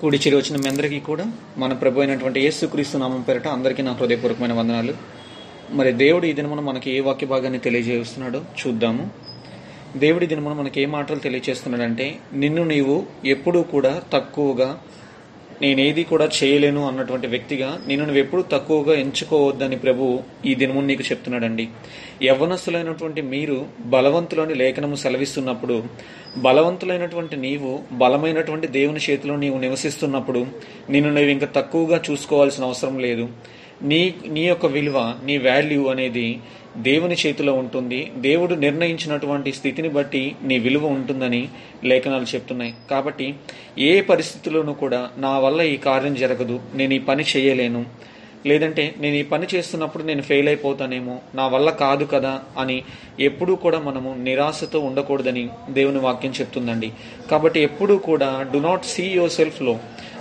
కూడి చేరి వచ్చిన మీ అందరికీ కూడా మన ప్రభు అయినటువంటి యేసుక్రీస్తు నామం పేరట అందరికీ నా హృదయపూర్వకమైన వందనాలు. మరి దేవుడు ఈ దినమున మనకి ఏ వాక్య భాగాన్ని తెలియజేస్తున్నాడో చూద్దాము. దేవుడి దినమున మనకి ఏ మాటలు తెలియజేస్తున్నాడంటే నిన్ను నీవు ఎప్పుడూ కూడా తక్కువగా నేనేది కూడా చేయలేను అన్నటువంటి వ్యక్తిగా నిన్ను నువ్వు ఎప్పుడు తక్కువగా ఎంచుకోవద్దని ప్రభు ఈ దినము నీకు చెప్తున్నాడండి. యవ్వనస్తులైనటువంటి మీరు బలవంతులని లేఖనము సెలవిస్తున్నప్పుడు బలవంతులైనటువంటి నీవు బలమైనటువంటి దేవుని చేతిలో నీవు నివసిస్తున్నప్పుడు నిన్ను నువ్వు ఇంకా తక్కువగా చూసుకోవాల్సిన అవసరం లేదు. నీ నీ యొక్క విలువ నీ వాల్యూ అనేది దేవుని చేతిలో ఉంటుంది. దేవుడు నిర్ణయించినటువంటి స్థితిని బట్టి నీ విలువ ఉంటుందని లేఖనాలు చెప్తున్నాయి. కాబట్టి ఏ పరిస్థితుల్లోనూ కూడా నా వల్ల ఈ కార్యం జరగదు. నేను ఈ పని చేయలేను. లేదంటే నేను ఈ పని చేస్తున్నప్పుడు నేను ఫెయిల్ అయిపోతానేమో. నా వల్ల కాదు కదా అని ఎప్పుడూ కూడా మనము నిరాశతో ఉండకూడదని దేవుని వాక్యం చెప్తుందండి. కాబట్టి ఎప్పుడూ కూడా డు నాట్ సీ యువర్ సెల్ఫ్లో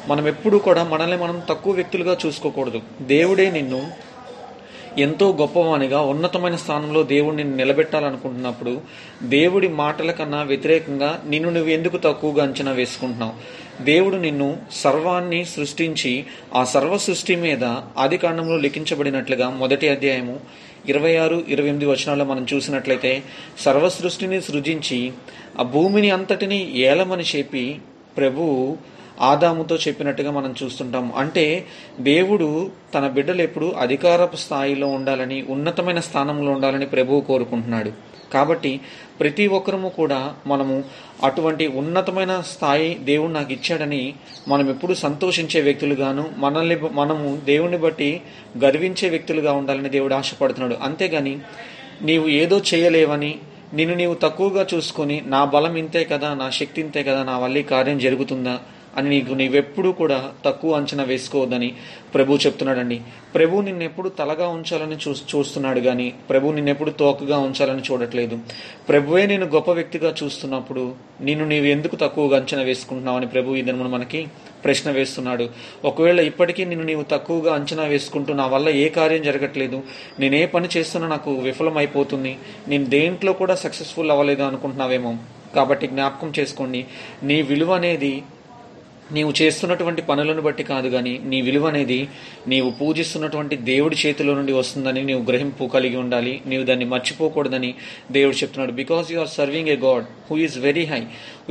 మనం ఎప్పుడూ కూడా మనల్ని మనం తక్కువ వ్యక్తులుగా చూసుకోకూడదు. దేవుడే నిన్ను ఎంతో గొప్పవానిగా ఉన్నతమైన స్థానంలో దేవుడిని నిలబెట్టాలనుకుంటున్నప్పుడు దేవుడి మాటల కన్నా వ్యతిరేకంగా నిన్ను నువ్వు ఎందుకు తక్కువగా అంచనా వేసుకుంటున్నావు? దేవుడు నిన్ను సర్వాన్ని సృష్టించి ఆ సర్వ సృష్టి మీద ఆది కాండంలో లిఖించబడినట్లుగా మొదటి అధ్యాయము ఇరవై ఆరు ఇరవై ఎనిమిది వచనాల్లో మనం చూసినట్లయితే సర్వ సృష్టిని సృజించి ఆ భూమిని అంతటిని ఏలమని చెప్పి ప్రభువు ఆదాముతో చెప్పినట్టుగా మనం చూస్తుంటాం. అంటే దేవుడు తన బిడ్డలు ఎప్పుడు అధికారపు స్థాయిలో ఉండాలని ఉన్నతమైన స్థానంలో ఉండాలని ప్రభువు కోరుకుంటున్నాడు. కాబట్టి ప్రతి ఒక్కరము కూడా మనము అటువంటి ఉన్నతమైన స్థాయి దేవుడు నాకు ఇచ్చాడని మనం ఎప్పుడు సంతోషించే వ్యక్తులుగాను మనల్ని మనము దేవుణ్ణి బట్టి గర్వించే వ్యక్తులుగా ఉండాలని దేవుడు ఆశపడుతున్నాడు. అంతేగాని నీవు ఏదో చేయలేవని నిన్ను నీవు తక్కువగా చూసుకొని నా బలం ఇంతే కదా నా శక్తి ఇంతే కదా నా వల్ల కార్యం జరుగుతుందా? అని నీకు నీవెప్పుడు కూడా తక్కువ అంచనా వేసుకోవద్దని ప్రభు చెప్తున్నాడండి. ప్రభు నిన్నెప్పుడు తలగా ఉంచాలని చూ చూస్తున్నాడు కానీ ప్రభు నిన్నెప్పుడు తోకగా ఉంచాలని చూడట్లేదు. ప్రభువే నేను గొప్ప వ్యక్తిగా చూస్తున్నప్పుడు నిన్ను నీవు ఎందుకు తక్కువగా అంచనా వేసుకుంటున్నావు అని ప్రభు ఇదని మనకి ప్రశ్న వేస్తున్నాడు. ఒకవేళ ఇప్పటికీ నిన్ను నీవు తక్కువగా అంచనా వేసుకుంటూ నా వల్ల ఏ కార్యం జరగట్లేదు నేను ఏ పని చేస్తున్నా నాకు విఫలం అయిపోతుంది నేను దేంట్లో కూడా సక్సెస్ఫుల్ అవ్వలేదు అనుకుంటున్నావేమో. కాబట్టి జ్ఞాపకం చేసుకోండి నీ విలువ అనేది నీవు చేస్తున్నటువంటి పనులను బట్టి కాదు కానీ నీ విలువ అనేది నీవు పూజిస్తున్నటువంటి దేవుడి చేతిలో నుండి వస్తుందని నీవు గ్రహింపు కలిగి ఉండాలి. నీవు దాన్ని మర్చిపోకూడదని దేవుడు చెప్తున్నాడు. Because you are serving a god who is very high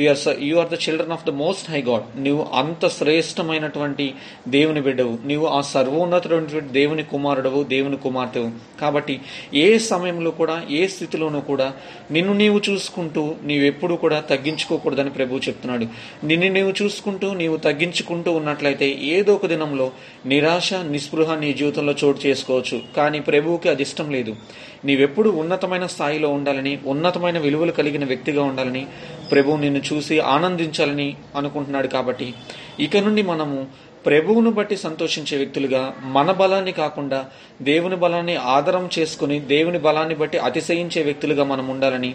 or you are the children of the most high god నీవు అంత శ్రేష్టమైనటువంటి దేవుని బిడ్డవు. నీవు ఆ సర్వోన్నతమైనటువంటి దేవుని కుమారుడవు దేవుని కుమార్తెవు. కాబట్టి ఏ సమయంలో కూడా ఏ స్థితిలోనూ కూడా నిన్ను నీవు చూసుకుంటూ నీవెప్పుడు కూడా తగ్గించుకోకూడదని ప్రభు చెప్తున్నాడు. నిన్ను నీవు చూసుకుంటూ నీ నీవు తగ్గించుకుంటూ ఉన్నట్లయితే ఏదో ఒక దినంలో నిరాశ నిస్పృహ నీ జీవితంలో చోటు చేసుకోవచ్చు. కానీ ప్రభువుకి అది ఇష్టం లేదు. నీవెప్పుడు ఉన్నతమైన స్థాయిలో ఉండాలని ఉన్నతమైన విలువలు కలిగిన వ్యక్తిగా ఉండాలని ప్రభువు నిన్ను చూసి ఆనందించాలని అనుకుంటున్నాడు కాబట్టి ఇక నుండి మనము ప్రభువును బట్టి సంతోషించే వ్యక్తులుగా మన బలాన్ని కాకుండా దేవుని బలాన్ని ఆదరం చేసుకుని దేవుని బలాన్ని బట్టి అతిశయించే వ్యక్తులుగా మనం ఉండాలని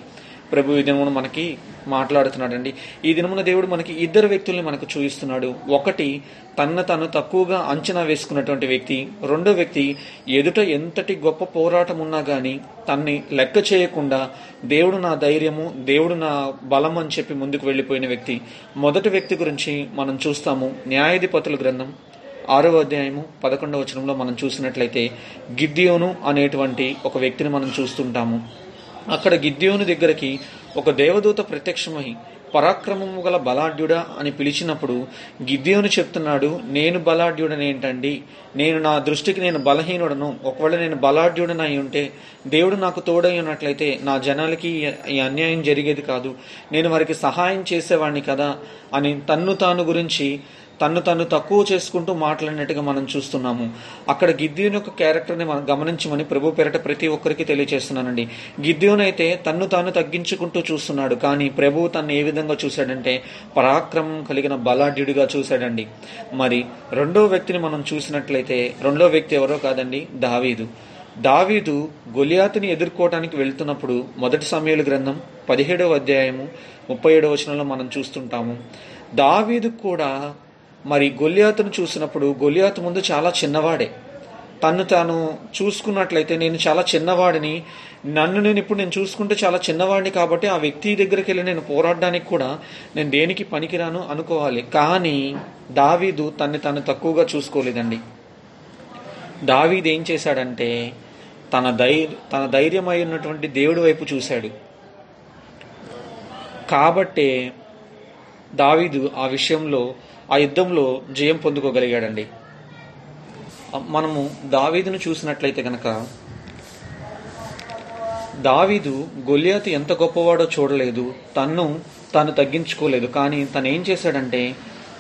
ప్రభు ఈ దినమున మనకి మాట్లాడుతున్నాడండి. ఈ దినమున దేవుడు మనకి ఇద్దరు వ్యక్తుల్ని మనకు చూపిస్తున్నాడు ఒకటి తన తను తక్కువగా అంచనా వేసుకున్నటువంటి వ్యక్తి. రెండో వ్యక్తి ఎదుట ఎంతటి గొప్ప పోరాటం ఉన్నా కానీ తన్ని లెక్క చేయకుండా దేవుడు నా ధైర్యము దేవుడు నా బలం అని చెప్పి ముందుకు వెళ్ళిపోయిన వ్యక్తి. మొదటి వ్యక్తి గురించి మనం చూస్తాము. న్యాయాధిపతుల గ్రంథం ఆరవ అధ్యాయము పదకొండవ వచనంలో మనం చూసినట్లయితే గిద్యోను అనేటువంటి ఒక వ్యక్తిని మనం చూస్తుంటాము. అక్కడ గిద్యోని దగ్గరికి ఒక దేవదూత ప్రత్యక్షమై పరాక్రమము గల బలాఢ్యుడా అని పిలిచినప్పుడు గిద్యోని చెప్తున్నాడు నేను బలాఢ్యుడనేంటండి? నేను నా దృష్టికి నేను బలహీనుడను. ఒకవేళ నేను బలాఢ్యుడనై ఉంటే దేవుడు నాకు తోడై ఉన్నట్లయితే నా జనాలకి ఈ అన్యాయం జరిగేది కాదు. నేను వారికి సహాయం చేసేవాడిని కదా అని తన్ను తాను గురించి తన్ను తను తక్కువ చేసుకుంటూ మాట్లాడినట్టుగా మనం చూస్తున్నాము. అక్కడ గిద్యోన్ యొక్క క్యారెక్టర్ని మనం గమనించమని ప్రభు పేరట ప్రతి ఒక్కరికి తెలియజేస్తున్నానండి గిద్యోన్ అయితే తన్ను తాను తగ్గించుకుంటూ చూస్తున్నాడు. కానీ ప్రభువు తను ఏ విధంగా చూశాడంటే పరాక్రమం కలిగిన బలాఢ్యుడిగా చూశాడండి. మరి రెండో వ్యక్తిని మనం చూసినట్లయితే రెండో వ్యక్తి ఎవరో కాదండి దావీదు. దావీదు గొలియాతుని ఎదుర్కోవటానికి వెళ్తున్నప్పుడు మొదటి సమయాల గ్రంథం పదిహేడవ అధ్యాయము ముప్పై ఏడవ వచనంలో మనం చూస్తుంటాము. దావీదు కూడా మరి గొలియాతును చూసినప్పుడు గొలియాతు ముందు చాలా చిన్నవాడే. తను తాను చూసుకున్నట్లయితే నేను చాలా చిన్నవాడిని నన్ను నేను ఇప్పుడు నేను చూసుకుంటే చాలా చిన్నవాడిని కాబట్టి ఆ వ్యక్తి దగ్గరికి వెళ్ళి నేను పోరాడడానికి కూడా నేను దేనికి పనికిరాను అనుకోవాలి. కానీ దావీదు తన్ని తను తక్కువగా చూసుకోలేదండి. దావీదు ఏం చేశాడంటే తన ధైర్య తన ధైర్యమై ఉన్నటువంటి దేవుడి వైపు చూశాడు. కాబట్టే దావీదు ఆ విషయంలో ఆ యుద్ధంలో జయం పొందుకోగలిగాడండి. మనము దావీదును చూసినట్లయితే కనుక దావీదు గొల్లియాతు ఎంత గొప్పవాడో చూడలేదు తన్ను తను తగ్గించుకోలేదు. కానీ తను ఏం చేశాడంటే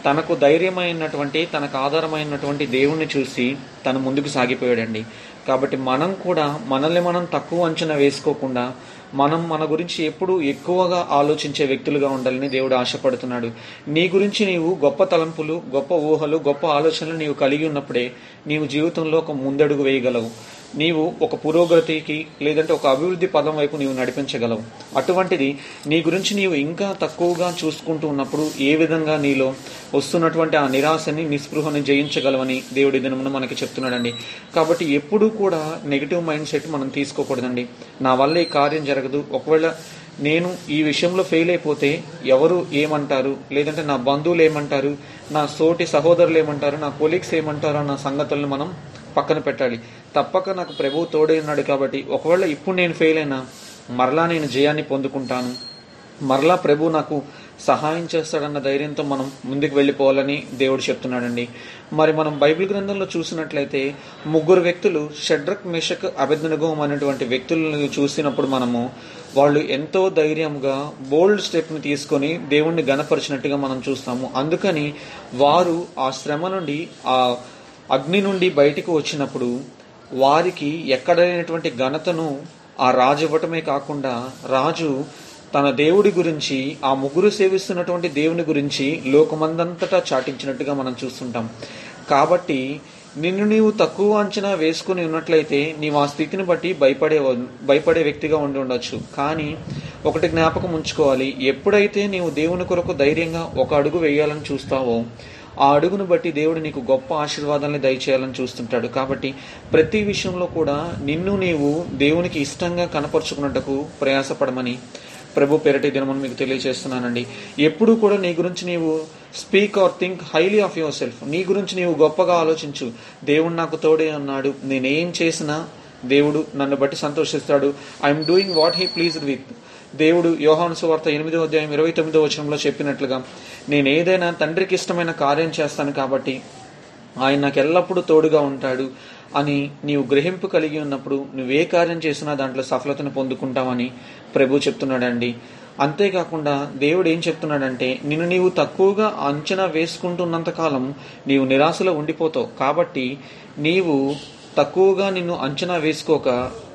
తనకు ధైర్యమైనటువంటి తనకు ఆధారమైనటువంటి దేవుణ్ణి చూసి తను ముందుకు సాగిపోయాడండి. కాబట్టి మనం కూడా మనల్ని మనం తక్కువ అంచనా వేసుకోకుండా మనం మన గురించి ఎప్పుడు ఎక్కువగా ఆలోచించే వ్యక్తులుగా ఉండాలని దేవుడు ఆశపడుతున్నాడు. నీ గురించి నీవు గొప్ప తలంపులు గొప్ప ఊహలు గొప్ప ఆలోచనలు నీవు కలిగి ఉన్నప్పుడే నీవు జీవితంలో ఒక ముందడుగు వేయగలవు. నీవు ఒక పురోగతికి లేదంటే ఒక అభివృద్ధి పదం వైపు నీవు నడిపించగలవు. అటువంటిది నీ గురించి నీవు ఇంకా తక్కువగా చూసుకుంటూ ఉన్నప్పుడు ఏ విధంగా నీలో వస్తున్నటువంటి ఆ నిరాశని నిస్పృహని జయించగలవని దేవుడి దినమున మనకి చెప్తున్నాడండి. కాబట్టి ఎప్పుడూ కూడా నెగిటివ్ మైండ్ సెట్ మనం తీసుకోకూడదండి. నా వల్ల ఈ కార్యం జరగదు. ఒకవేళ నేను ఈ విషయంలో ఫెయిల్ అయిపోతే ఎవరు ఏమంటారు? లేదంటే నా బంధువులు ఏమంటారు? నా సోటి సహోదరులు ఏమంటారు? నా కొలీగ్స్ ఏమంటారు? అన్న సంగతులను మనం పక్కన పెట్టాలి. తప్పక నాకు ప్రభువు తోడే ఉన్నాడు కాబట్టి ఒకవేళ ఇప్పుడు నేను ఫెయిల్ అయినా మరలా నేను జయాన్ని పొందుకుంటాను. మరలా ప్రభు నాకు సహాయం చేస్తాడన్న ధైర్యంతో మనం ముందుకు వెళ్ళిపోవాలని దేవుడు చెప్తున్నాడండి. మరి మనం బైబిల్ గ్రంథంలో చూసినట్లయితే ముగ్గురు వ్యక్తులు షడ్రక్ మిషక్ అభిజ్ఞగం అనేటువంటి వ్యక్తులను చూసినప్పుడు మనము వాళ్ళు ఎంతో ధైర్యంగా బోల్డ్ స్టెప్ని తీసుకొని దేవుణ్ణి గనపరిచినట్టుగా మనం చూస్తాము. అందుకని వారు ఆ శ్రమ నుండి ఆ అగ్ని నుండి బయటికి వచ్చినప్పుడు వారికి ఎక్కడైనటువంటి ఘనతను ఆ రాజు ఇవ్వటమే కాకుండా రాజు తన దేవుడి గురించి ఆ ముగ్గురు సేవిస్తున్నటువంటి దేవుని గురించి లోకమందంతటా చాటించినట్టుగా మనం చూస్తుంటాం. కాబట్టి నిన్ను నీవు తక్కువ అంచనా వేసుకుని ఉన్నట్లయితే నీవు ఆ స్థితిని బట్టి భయపడే భయపడే వ్యక్తిగా ఉండి ఉండొచ్చు. కానీ ఒకటి జ్ఞాపకం ఉంచుకోవాలి. ఎప్పుడైతే నీవు దేవుని కొరకు ధైర్యంగా ఒక అడుగు వేయాలని చూస్తావో ఆ అడుగును బట్టి దేవుడు నీకు గొప్ప ఆశీర్వాదాన్ని దయచేయాలని చూస్తుంటాడు. కాబట్టి ప్రతి విషయంలో కూడా నిన్ను నీవు దేవునికి ఇష్టంగా కనపరుచుకున్నట్టుకు ప్రయాసపడమని ప్రభు పెరటి దినమని మీకు తెలియజేస్తున్నానండి ఎప్పుడూ కూడా నీ గురించి నీవు speak or think highly of yourself నీ గురించి నీవు గొప్పగా ఆలోచించు. దేవుడు నాకు తోడే అన్నాడు. నేనేం చేసినా దేవుడు నన్ను బట్టి సంతోషిస్తాడు. I'm doing what he pleased with. దేవుడు యోహాను సువార్త ఎనిమిదో అధ్యాయం ఇరవై తొమ్మిదో వచనంలో చెప్పినట్లుగా నేను ఏదైనా తండ్రికి ఇష్టమైన కార్యం చేస్తాను కాబట్టి ఆయన నాకు ఎల్లప్పుడూ తోడుగా ఉంటాడు అని నీవు గ్రహింపు కలిగి ఉన్నప్పుడు నువ్వే కార్యం చేసినా దాంట్లో సఫలతను పొందుకుంటామని ప్రభు చెప్తున్నాడండి. అంతేకాకుండా దేవుడు ఏం చెప్తున్నాడంటే నిన్ను నీవు తక్కువగా అంచనా వేసుకుంటున్నంత కాలం నీవు నిరాశలో ఉండిపోతావు కాబట్టి నీవు తక్కువగా నిన్ను అంచనా వేసుకోక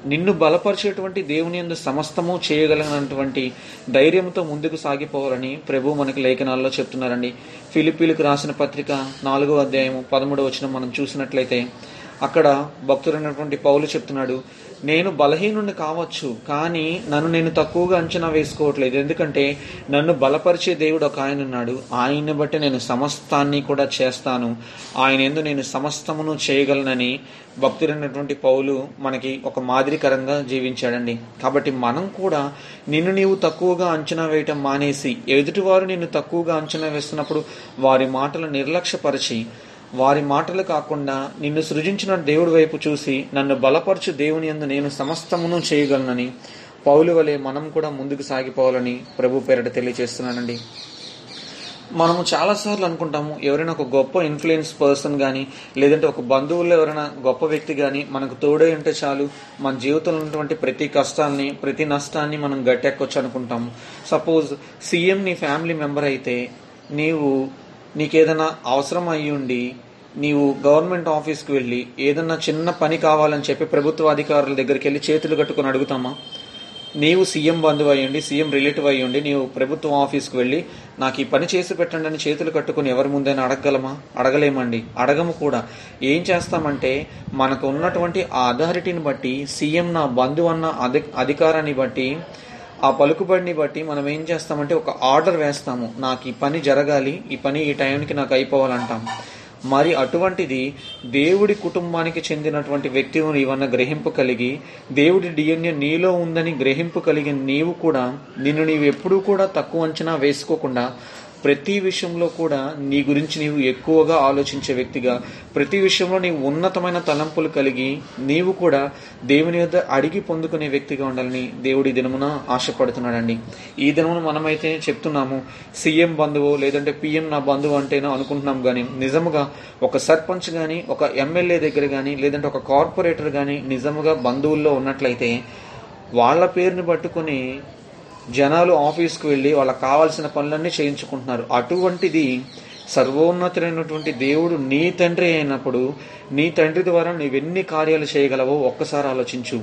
నిన్ను బలపరిచేటువంటి దేవుని యందు సమస్తము చేయగలిగినటువంటి ధైర్యంతో ముందుకు సాగిపోవాలని ప్రభు మనకి లేఖనాల్లో చెప్తున్నారండి. ఫిలిపీలకు రాసిన పత్రిక నాలుగో అధ్యాయము పదమూడవ వచనం మనం చూసినట్లయితే అక్కడ భక్తుడైనటువంటి పౌలు చెప్తున్నాడు నేను బలహీనుడిని కావచ్చు కానీ నన్ను నేను తక్కువగా అంచనా వేసుకోవట్లేదు. ఎందుకంటే నన్ను బలపరిచే దేవుడు ఒక ఆయన ఉన్నాడు. ఆయన్ని బట్టి నేను సమస్తాన్ని కూడా చేస్తాను. ఆయన ఎందు నేను సమస్తమును చేయగలనని భక్తుడైనటువంటి పౌలు మనకి ఒక మాదిరికరంగా జీవించాడండి. కాబట్టి మనం కూడా నిన్ను నీవు తక్కువగా అంచనా వేయటం మానేసి ఎదుటివారు నిన్ను తక్కువగా అంచనా వేస్తున్నప్పుడు వారి మాటలు నిర్లక్ష్యపరిచి వారి మాటలు కాకుండా నిన్ను సృజించిన దేవుడి వైపు చూసి నన్ను బలపరచు దేవుని యందు నేను సమస్తమును చేయగలనని పౌలు వలె మనం కూడా ముందుకు సాగిపోవాలని ప్రభు పేరట తెలియజేస్తున్నానండి మనము చాలాసార్లు అనుకుంటాము ఎవరైనా ఒక గొప్ప ఇన్ఫ్లుయెన్స్ పర్సన్ కానీ లేదంటే ఒక బంధువుల్లో ఎవరైనా గొప్ప వ్యక్తి కానీ మనకు తోడే ఉంటే చాలు మన జీవితంలో ఉన్నటువంటి ప్రతి కష్టాన్ని ప్రతి నష్టాన్ని మనం గట్టెక్కొచ్చు అనుకుంటాము. సపోజ్ సీఎం నీ ఫ్యామిలీ మెంబర్ అయితే నీవు నీకేదైనా అవసరం అయ్యి ఉండి నీవు గవర్నమెంట్ ఆఫీస్కి వెళ్ళి ఏదన్నా చిన్న పని కావాలని చెప్పి ప్రభుత్వ అధికారుల దగ్గరికి వెళ్ళి చేతులు కట్టుకొని అడుగుతామా? నీవు సీఎం బంధువు అయ్యండి సీఎం రిలేటివ్ అయ్యండి నీవు ప్రభుత్వం ఆఫీస్కి వెళ్ళి నాకు ఈ పని చేసి పెట్టండి అని చేతులు కట్టుకుని ఎవరి ముందైనా అడగగలమా? అడగలేమండి. అడగము కూడా. ఏం చేస్తామంటే మనకు ఉన్నటువంటి ఆ అథారిటీని బట్టి సీఎం నా బంధువు అన్న అధి అధికారాన్ని బట్టి ఆ పలుకుబడిని బట్టి మనం ఏం చేస్తామంటే ఒక ఆర్డర్ వేస్తాము. నాకు ఈ పని జరగాలి ఈ పని ఈ టైంకి నాకు అయిపోవాలంటాం. మరి అటువంటిది దేవుడి కుటుంబానికి చెందినటువంటి వ్యక్తిని నీవన్న గ్రహింపు కలిగి దేవుడి డిఎన్ఏ నీలో ఉందని గ్రహింపు కలిగి నీవు కూడా నిన్ను నీవు ఎప్పుడూ కూడా తక్కువ అంచనా వేసుకోకుండా ప్రతి విషయంలో కూడా నీ గురించి నీవు ఎక్కువగా ఆలోచించే వ్యక్తిగా ప్రతి విషయంలో నీవు ఉన్నతమైన తలంపులు కలిగి నీవు కూడా దేవుని యొద్ద అడిగి పొందుకునే వ్యక్తిగా ఉండాలని దేవుడి దినమున ఆశపడుతున్నాడండి. ఈ దినమున మనమైతే చెప్తున్నాము సీఎం బంధువు లేదంటే పిఎం నా బంధువు అంటేనో అనుకుంటున్నాం కానీ నిజముగా ఒక సర్పంచ్ కానీ ఒక ఎమ్మెల్యే దగ్గర కానీ లేదంటే ఒక కార్పొరేటర్ కానీ నిజముగా బంధువుల్లో ఉన్నట్లయితే వాళ్ళ పేరుని పట్టుకొని జనాలు ఆఫీస్కి వెళ్ళి వాళ్ళకి కావాల్సిన పనులన్నీ చేయించుకుంటున్నారు. అటువంటిది సర్వోన్నతుడైనటువంటి దేవుడు నీ తండ్రి అయినప్పుడు నీ తండ్రి ద్వారా నీవెన్ని కార్యాలు చేయగలవో ఒక్కసారి ఆలోచించు.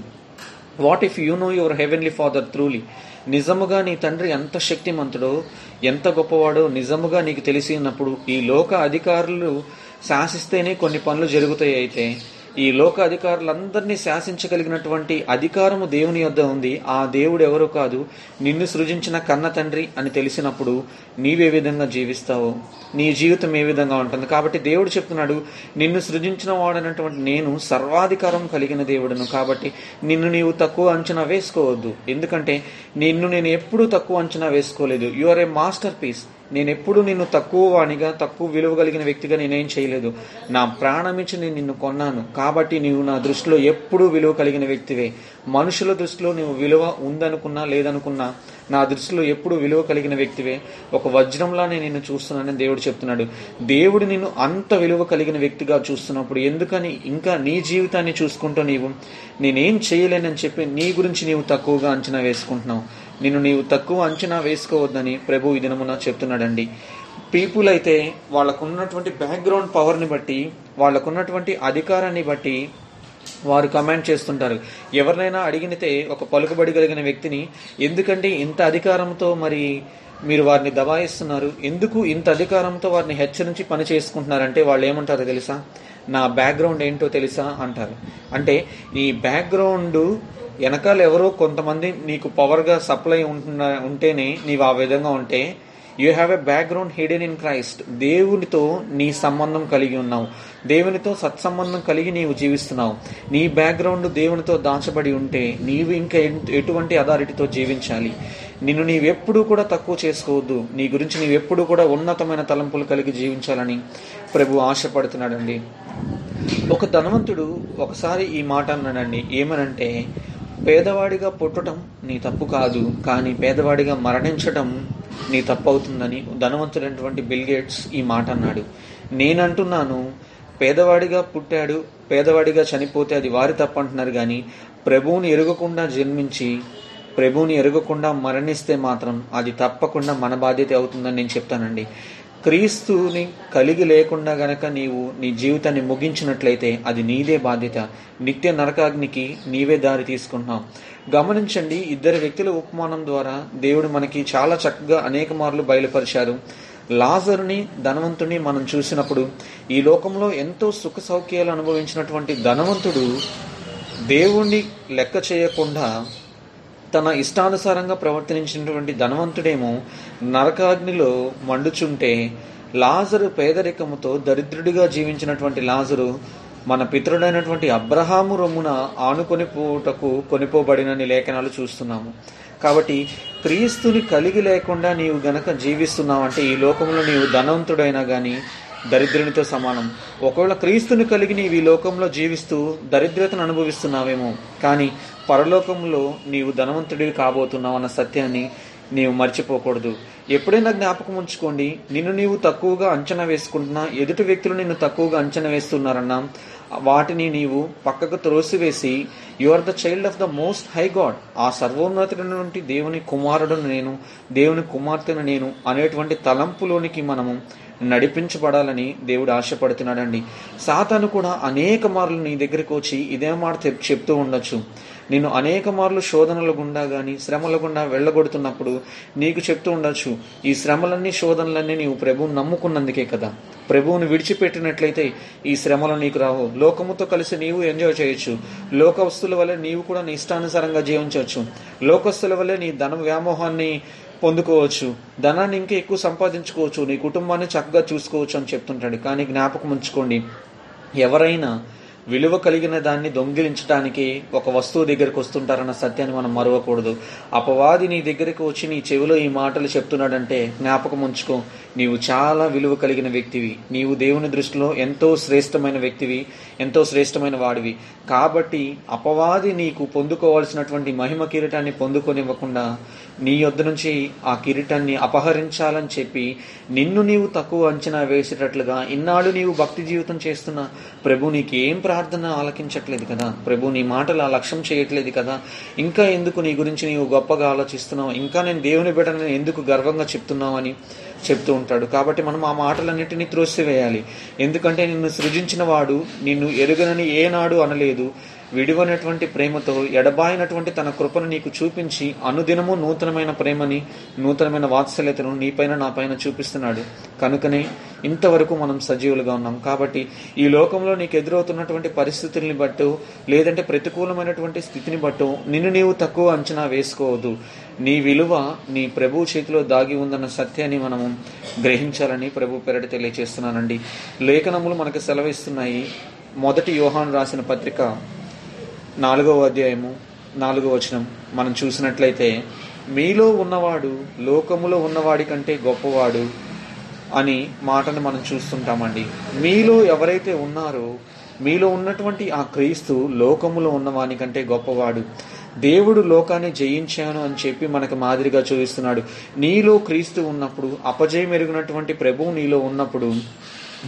What if you know your heavenly father truly నిజముగా నీ తండ్రి ఎంత శక్తిమంతుడో ఎంత గొప్పవాడో నిజముగా నీకు తెలిసినప్పుడు ఈ లోక అధికారులు శాసిస్తేనే కొన్ని పనులు జరుగుతాయి అయితే ఈ లోక అధికారులందరినీ శాసించగలిగినటువంటి అధికారము దేవుని యొద్ద ఉంది. ఆ దేవుడు ఎవరో కాదు. నిన్ను సృజించిన కన్న తండ్రి అని తెలిసినప్పుడు నీవే విధంగా జీవిస్తావు. నీ జీవితం ఏ విధంగా ఉంటుంది? కాబట్టి దేవుడు చెప్తున్నాడు నిన్ను సృజించిన వాడనటువంటి నేను సర్వాధికారం కలిగిన దేవుడును. కాబట్టి నిన్ను నీవు తక్కువ అంచనా వేసుకోవద్దు. ఎందుకంటే నిన్ను నేను ఎప్పుడూ తక్కువ అంచనా వేసుకోలేదు. You are a masterpiece నేను ఎప్పుడు నిన్ను తక్కువ వాణిగా తక్కువ విలువ కలిగిన వ్యక్తిగా నేనేం చేయలేదు. నా ప్రాణమించి నేను నిన్ను కొన్నాను. కాబట్టి నీవు నా దృష్టిలో ఎప్పుడూ విలువ కలిగిన వ్యక్తివే. మనుషుల దృష్టిలో నువ్వు విలువ ఉందనుకున్నా లేదనుకున్నా నా దృష్టిలో ఎప్పుడు విలువ కలిగిన వ్యక్తివే. ఒక వజ్రంలా నేను నిన్ను చూస్తున్నానని దేవుడు చెప్తున్నాడు. దేవుడు నిన్ను అంత విలువ కలిగిన వ్యక్తిగా చూస్తున్నప్పుడు ఎందుకని ఇంకా నీ జీవితాన్ని చూసుకుంటూ నీవు నేనేం చేయలేనని చెప్పి నీ గురించి నీవు తక్కువగా అంచనా వేసుకుంటున్నావు. నిన్ను నీవు తక్కువ అంచనా వేసుకోవద్దని ప్రభు ఈ దినమున చెప్తున్నాడండి. పీపుల్ అయితే వాళ్ళకున్నటువంటి బ్యాక్గ్రౌండ్ పవర్ని బట్టి వాళ్ళకున్నటువంటి అధికారాన్ని బట్టి వారు కమాండ్ చేస్తుంటారు. ఎవరినైనా అడిగితే ఒక పలుకుబడి కలిగిన వ్యక్తిని ఎందుకంటే ఇంత అధికారంతో మరి మీరు వారిని దబాయిస్తున్నారు ఎందుకు ఇంత అధికారంతో వారిని హెచ్చరించి పని చేసుకుంటున్నారంటే వాళ్ళు ఏమంటారో తెలుసా? నా బ్యాక్గ్రౌండ్ ఏంటో తెలుసా? అంటారు. అంటే నీ బ్యాక్గ్రౌండ్ వెనకాల ఎవరో కొంతమంది నీకు పవర్గా సప్లై ఉంటున్న ఉంటేనే నీవు ఆ విధంగా ఉంటే you have a background hidden in Christ దేవునితో నీ సంబంధం కలిగి ఉన్నావు. దేవునితో సత్సంబంధం కలిగి నీవు జీవిస్తున్నావు. నీ బ్యాక్గ్రౌండ్ దేవునితో దాచబడి ఉంటే నీవు ఇంకా ఎటువంటి అథారిటీతో జీవించాలి. నిన్ను నీవెప్పుడూ కూడా తక్కువ చేసుకోవద్దు. నీ గురించి నీవెప్పుడూ కూడా ఉన్నతమైన తలంపులు కలిగి జీవించాలని ప్రభు ఆశపడుతున్నాడండి. ఒక ధనవంతుడు ఒకసారి ఈ మాట అన్నాడండి. ఏమనంటే పేదవాడిగా పుట్టడం నీ తప్పు కాదు కానీ పేదవాడిగా మరణించడం నీ తప్పు అవుతుందని ధనవంతుడైనటువంటి బిల్ గేట్స్ ఈ మాట అన్నాడు. నేనంటున్నాను పేదవాడిగా పుట్టాడు పేదవాడిగా చనిపోతే అది వారి తప్పు అంటున్నారు కానీ ప్రభువుని ఎరగకుండా జన్మించి ప్రభువుని ఎరగకుండా మరణిస్తే మాత్రం అది తప్పకుండా మన బాధ్యత అవుతుందని నేను చెప్తానండి. క్రీస్తుని కలిగి లేకుండా గనక నీవు నీ జీవితాన్ని ముగించినట్లయితే అది నీదే బాధ్యత. నిత్య నరకాగ్నికి నీవే దారి తీసుకుంటున్నావు. గమనించండి ఇద్దరు వ్యక్తుల ఉపమానం ద్వారా దేవుడు మనకి చాలా చక్కగా అనేక మార్లు బయలుపరిచారు లాజరుని ధనవంతుని మనం చూసినప్పుడు ఈ లోకంలో ఎంతో సుఖ సౌఖ్యాలు అనుభవించినటువంటి ధనవంతుడు దేవుణ్ణి లెక్క చేయకుండా తన ఇష్టానుసారంగా ప్రవర్తించినటువంటి ధనవంతుడేమో నరకాగ్నిలో మండుచుంటే లాజరు పేదరికముతో దరిద్రుడిగా జీవించినటువంటి లాజరు మన పితృడైనటువంటి అబ్రహాము రొమ్మున ఆనుకొని పోటకు కొనిపోబడినని లేఖనాలు చూస్తున్నాము. కాబట్టి క్రీస్తుని కలిగి లేకుండా నీవు గనక జీవిస్తున్నావంటే ఈ లోకంలో నీవు ధనవంతుడైనా కానీ దరిద్రునితో సమానం. ఒకవేళ క్రీస్తుని కలిగి నీవు ఈ లోకంలో జీవిస్తూ దరిద్రతను అనుభవిస్తున్నావేమో కానీ పరలోకంలో నీవు ధనవంతుడివి కాబోతున్నావు అన్న సత్యాన్ని నీవు మర్చిపోకూడదు. ఎప్పుడైనా జ్ఞాపకం ఉంచుకోండి నిన్ను నీవు తక్కువగా అంచనా వేసుకుంటున్నా ఎదుటి వ్యక్తులు నిన్ను తక్కువగా అంచనా వేస్తున్నారన్నా వాటిని నీవు పక్కకు త్రోసివేసి you are the child of the most high god ఆ సర్వోన్నతుడైనటువంటి దేవుని కుమారుడును నేను దేవుని కుమార్తెను నేను అనేటువంటి తలంపులోనికి మనము నడిపించబడాలని దేవుడు ఆశపడుతున్నాడండి. సాతాను కూడా అనేక మార్లు నీ దగ్గరికి వచ్చి ఇదే మాట చెప్- చెప్తూ ఉండొచ్చు. నేను అనేక మార్లు శోధనల గుండా కానీ శ్రమల గుండా వెళ్ళగొడుతున్నప్పుడు నీకు చెప్తూ ఉండొచ్చు ఈ శ్రమలన్నీ శోధనలన్నీ నీవు ప్రభువు నమ్ముకున్నందుకే కదా. ప్రభువుని విడిచిపెట్టినట్లయితే ఈ శ్రమలు నీకు రావు. లోకముతో కలిసి నీవు ఎంజాయ్ చేయొచ్చు. లోకవస్తుల వల్ల నీవు కూడా నీ ఇష్టానుసారంగా జీవించవచ్చు. లోకస్తుల వల్ల నీ ధన వ్యామోహాన్ని పొందుకోవచ్చు. ధనాన్ని ఇంకా ఎక్కువ సంపాదించుకోవచ్చు. నీ కుటుంబాన్ని చక్కగా చూసుకోవచ్చు అని చెప్తుంటాడు. కానీ జ్ఞాపకం ఉంచుకోండి. ఎవరైనా విలువ కలిగిన దాన్ని దొంగిలించడానికి ఒక వస్తువు దగ్గరికి వస్తుంటారన్న సత్యాన్ని మనం మరవకూడదు. అపవాది నీ దగ్గరికి వచ్చి నీ చెవిలో ఈ మాటలు చెప్తున్నాడంటే జ్ఞాపకం ఉంచుకో. నీవు చాలా విలువ కలిగిన వ్యక్తివి. నీవు దేవుని దృష్టిలో ఎంతో శ్రేష్టమైన వ్యక్తివి ఎంతో శ్రేష్టమైన వాడివి. కాబట్టి అపవాది నీకు పొందుకోవాల్సినటువంటి మహిమ కిరీటాన్ని పొందుకొనివ్వకుండా నీ యొద్ద నుంచి ఆ కిరీటాన్ని అపహరించాలని చెప్పి నిన్ను నీవు తక్కువ అంచనా వేసేటట్లుగా ఇన్నాళ్ళు నీవు భక్తి జీవితం చేస్తున్న ప్రభు నీకు ఏం ప్రార్థన ఆలకించట్లేదు కదా? ప్రభు నీ మాటలు ఆ లక్ష్యం చేయట్లేదు కదా? ఇంకా ఎందుకు నీ గురించి నీవు గొప్పగా ఆలోచిస్తున్నావు? ఇంకా నేను దేవుని బిడ్డను ఎందుకు గర్వంగా చెప్తున్నావు అని చెప్తూ ఉంటాడు. కాబట్టి మనం ఆ మాటలన్నింటినీ త్రోసివేయాలి. ఎందుకంటే నిన్ను సృజించిన వాడు నిన్ను ఎరుగనని ఏనాడు అనలేదు. విడివనటువంటి ప్రేమతో ఎడబాయినటువంటి తన కృపను నీకు చూపించి అనుదినము నూతనమైన ప్రేమని నూతనమైన వాత్సల్యతను నీపైన నా పైన చూపిస్తున్నాడు. కనుకనే ఇంతవరకు మనం సజీవులుగా ఉన్నాం. కాబట్టి ఈ లోకంలో నీకు ఎదురవుతున్నటువంటి పరిస్థితుల్ని బట్టు లేదంటే ప్రతికూలమైనటువంటి స్థితిని బట్టు నిన్ను నీవు తక్కువ అంచనా వేసుకోవద్దు. నీ విలువ నీ ప్రభు చేతిలో దాగి ఉందన్న సత్యాన్ని మనము గ్రహించాలని ప్రభు పెరటి తెలియజేస్తున్నానండి లేఖనములు మనకు సెలవిస్తున్నాయి. మొదటి యోహాన్ రాసిన పత్రిక నాలుగవ అధ్యాయము నాలుగవ వచనం. మనం చూసినట్లయితే మీలో ఉన్నవాడు లోకములో ఉన్నవాడి కంటే గొప్పవాడు అని మాటను మనం చూస్తుంటామండి. మీలో ఎవరైతే ఉన్నారో మీలో ఉన్నటువంటి ఆ క్రీస్తు లోకములో ఉన్నవాని కంటే గొప్పవాడు. దేవుడు లోకాన్ని జయించాను అని చెప్పి మనకు మాదిరిగా చూపిస్తున్నాడు. నీలో క్రీస్తు ఉన్నప్పుడు అపజయం ఎరిగినటువంటి ప్రభువు నీలో ఉన్నప్పుడు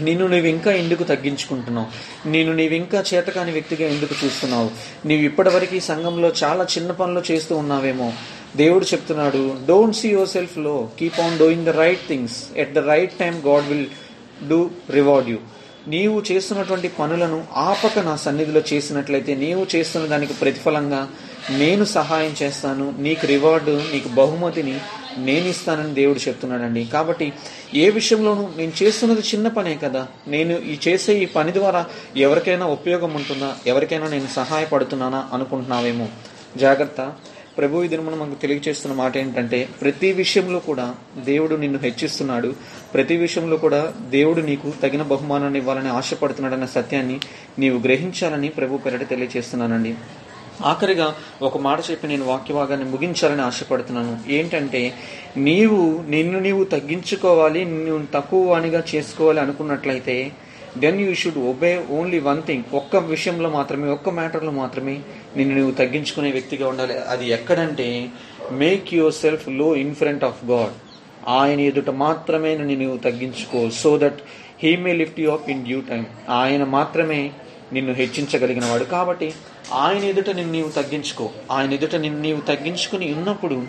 నిన్ను నువ్వు ఇంకా ఎందుకు తగ్గించుకుంటున్నావు? నేను నీవు ఇంకా చేతకాని వ్యక్తిగా ఎందుకు చూస్తున్నావు? నీవు ఇప్పటివరకు సంఘంలో చాలా చిన్న పనులు చేస్తూ ఉన్నావేమో. దేవుడు చెప్తున్నాడు don't see your self low keep on doing the right things at the right time god will do reward you నీవు చేస్తున్నటువంటి పనులను ఆపక నా సన్నిధిలో చేసినట్లయితే నీవు చేస్తున్న దానికి ప్రతిఫలంగా నేను సహాయం చేస్తాను. నీకు రివార్డు నీకు బహుమతిని నేను ఇస్తానని దేవుడు చెప్తున్నాడండి. కాబట్టి ఏ విషయంలోనూ నేను చేస్తున్నది చిన్న పనే కదా. నేను ఈ చేసే ఈ పని ద్వారా ఎవరికైనా ఉపయోగం ఉంటుందా? ఎవరికైనా నేను సహాయపడుతున్నానా అనుకుంటున్నావేమో? జాగ్రత్త. ప్రభు ఈ దినమున మనకు తెలియజేస్తున్న మాట ఏంటంటే ప్రతి విషయంలో కూడా దేవుడు నిన్ను హెచ్చిస్తున్నాడు. ప్రతి విషయంలో కూడా దేవుడు నీకు తగిన బహుమానాన్ని ఇవ్వాలని ఆశపడుతున్నాడన్న సత్యాన్ని నీవు గ్రహించాలని ప్రభు పెరట తెలియజేస్తున్నానండి. ఆఖరిగా ఒక మాట చెప్పి నేను వాక్యభాగాన్ని ముగించాలని ఆశపడుతున్నాను. ఏంటంటే నీవు నిన్ను నీవు తగ్గించుకోవాలి నిన్ను తక్కువ వానిగా చేసుకోవాలి అనుకున్నట్లయితే then you should obey only one thing ఒక్క విషయంలో మాత్రమే ఒక్క మ్యాటర్లో మాత్రమే నిన్ను నువ్వు తగ్గించుకునే వ్యక్తిగా ఉండాలి. అది ఎక్కడంటే make your self low in front of god ఆయన ఎదుట మాత్రమే నిన్ను నువ్వు తగ్గించుకో so that he may lift you up in due time ఆయన మాత్రమే నిన్ను హెచ్చించగలిగిన వాడు. కాబట్టి ఆయన ఎదుట నిన్ను నీవు తగ్గించుకో. ఆయన ఎదుట నిన్ను నీవు తగ్గించుకుని ఉన్నప్పుడు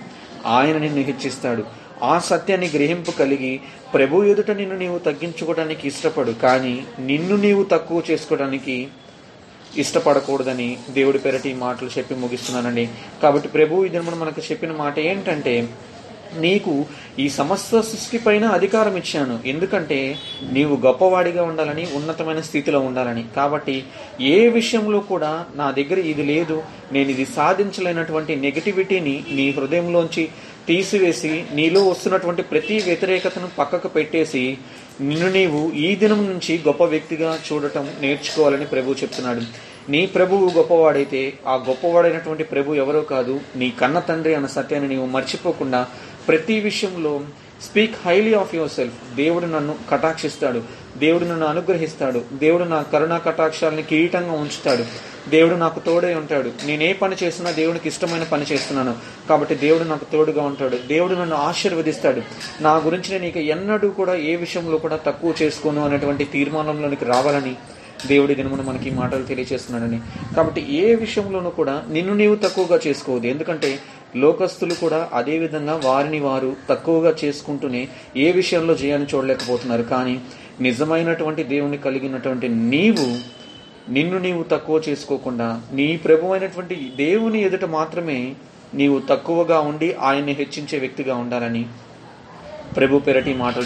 ఆయన నిన్ను హెచ్చిస్తాడు. ఆ సత్యాన్ని గ్రహింపు కలిగి ప్రభు ఎదుట నిన్ను నీవు తగ్గించుకోవడానికి ఇష్టపడు. కానీ నిన్ను నీవు తక్కువ చేసుకోవడానికి ఇష్టపడకూడదని దేవుడి పేరటి మాటలు చెప్పి ముగిస్తున్నానండి. కాబట్టి ప్రభు ఇది మనకు చెప్పిన మాట ఏంటంటే నీకు ఈ సమస్త సృష్టిపైన అధికారం ఇచ్చాను. ఎందుకంటే నీవు గొప్పవాడిగా ఉండాలని ఉన్నతమైన స్థితిలో ఉండాలని. కాబట్టి ఏ విషయంలో కూడా నా దగ్గర ఇది లేదు. నేను ఇది సాధించలేనటువంటి నెగటివిటీని నీ హృదయంలోంచి తీసివేసి నీలో వస్తున్నటువంటి ప్రతి వ్యతిరేకతను పక్కకు పెట్టేసి నిన్ను నీవు ఈ దినం నుంచి గొప్ప వ్యక్తిగా చూడటం నేర్చుకోవాలని ప్రభు చెప్తున్నాడు. నీ ప్రభువు గొప్పవాడైతే ఆ గొప్పవాడైనటువంటి ప్రభు ఎవరో కాదు. నీ కన్న తండ్రి అన్న సత్యాన్ని నీవు మర్చిపోకుండా ప్రతి విషయంలో speak highly of yourself దేవుడు నన్ను కటాక్షిస్తాడు. దేవుడు నన్ను అనుగ్రహిస్తాడు. దేవుడు నా కరుణా కటాక్షాలని కిరీటంగా ఉంచుతాడు. దేవుడు నాకు తోడే ఉంటాడు. నేను ఏ పని చేస్తున్నా దేవునికి ఇష్టమైన పని చేస్తున్నాను. కాబట్టి దేవుడు నాకు తోడుగా ఉంటాడు. దేవుడు నన్ను ఆశీర్వదిస్తాడు. నా గురించి నేను ఇక ఎన్నడూ కూడా ఏ విషయంలో కూడా తక్కువ చేసుకోను అనేటువంటి తీర్మానంలోనికి రావాలని దేవుడి దినమున మనకి ఈ మాటలు తెలియజేస్తున్నాడని. కాబట్టి ఏ విషయంలోనూ కూడా నిన్ను నీవు తక్కువగా చేసుకోవద్దు. ఎందుకంటే లోకస్తులు కూడా అదే విధంగా వారిని వారు తక్కువగా చేసుకుంటూనే ఏ విషయంలో జయాన్ని చూడలేకపోతున్నారు. కానీ నిజమైనటువంటి దేవుని కలిగినటువంటి నీవు నిన్ను నీవు తక్కువ చేసుకోకుండా నీ ప్రభు అయినటువంటి దేవుని ఎదుట మాత్రమే నీవు తక్కువగా ఉండి ఆయన్ని హెచ్చించే వ్యక్తిగా ఉండాలని ప్రభు పెరటి మాటలు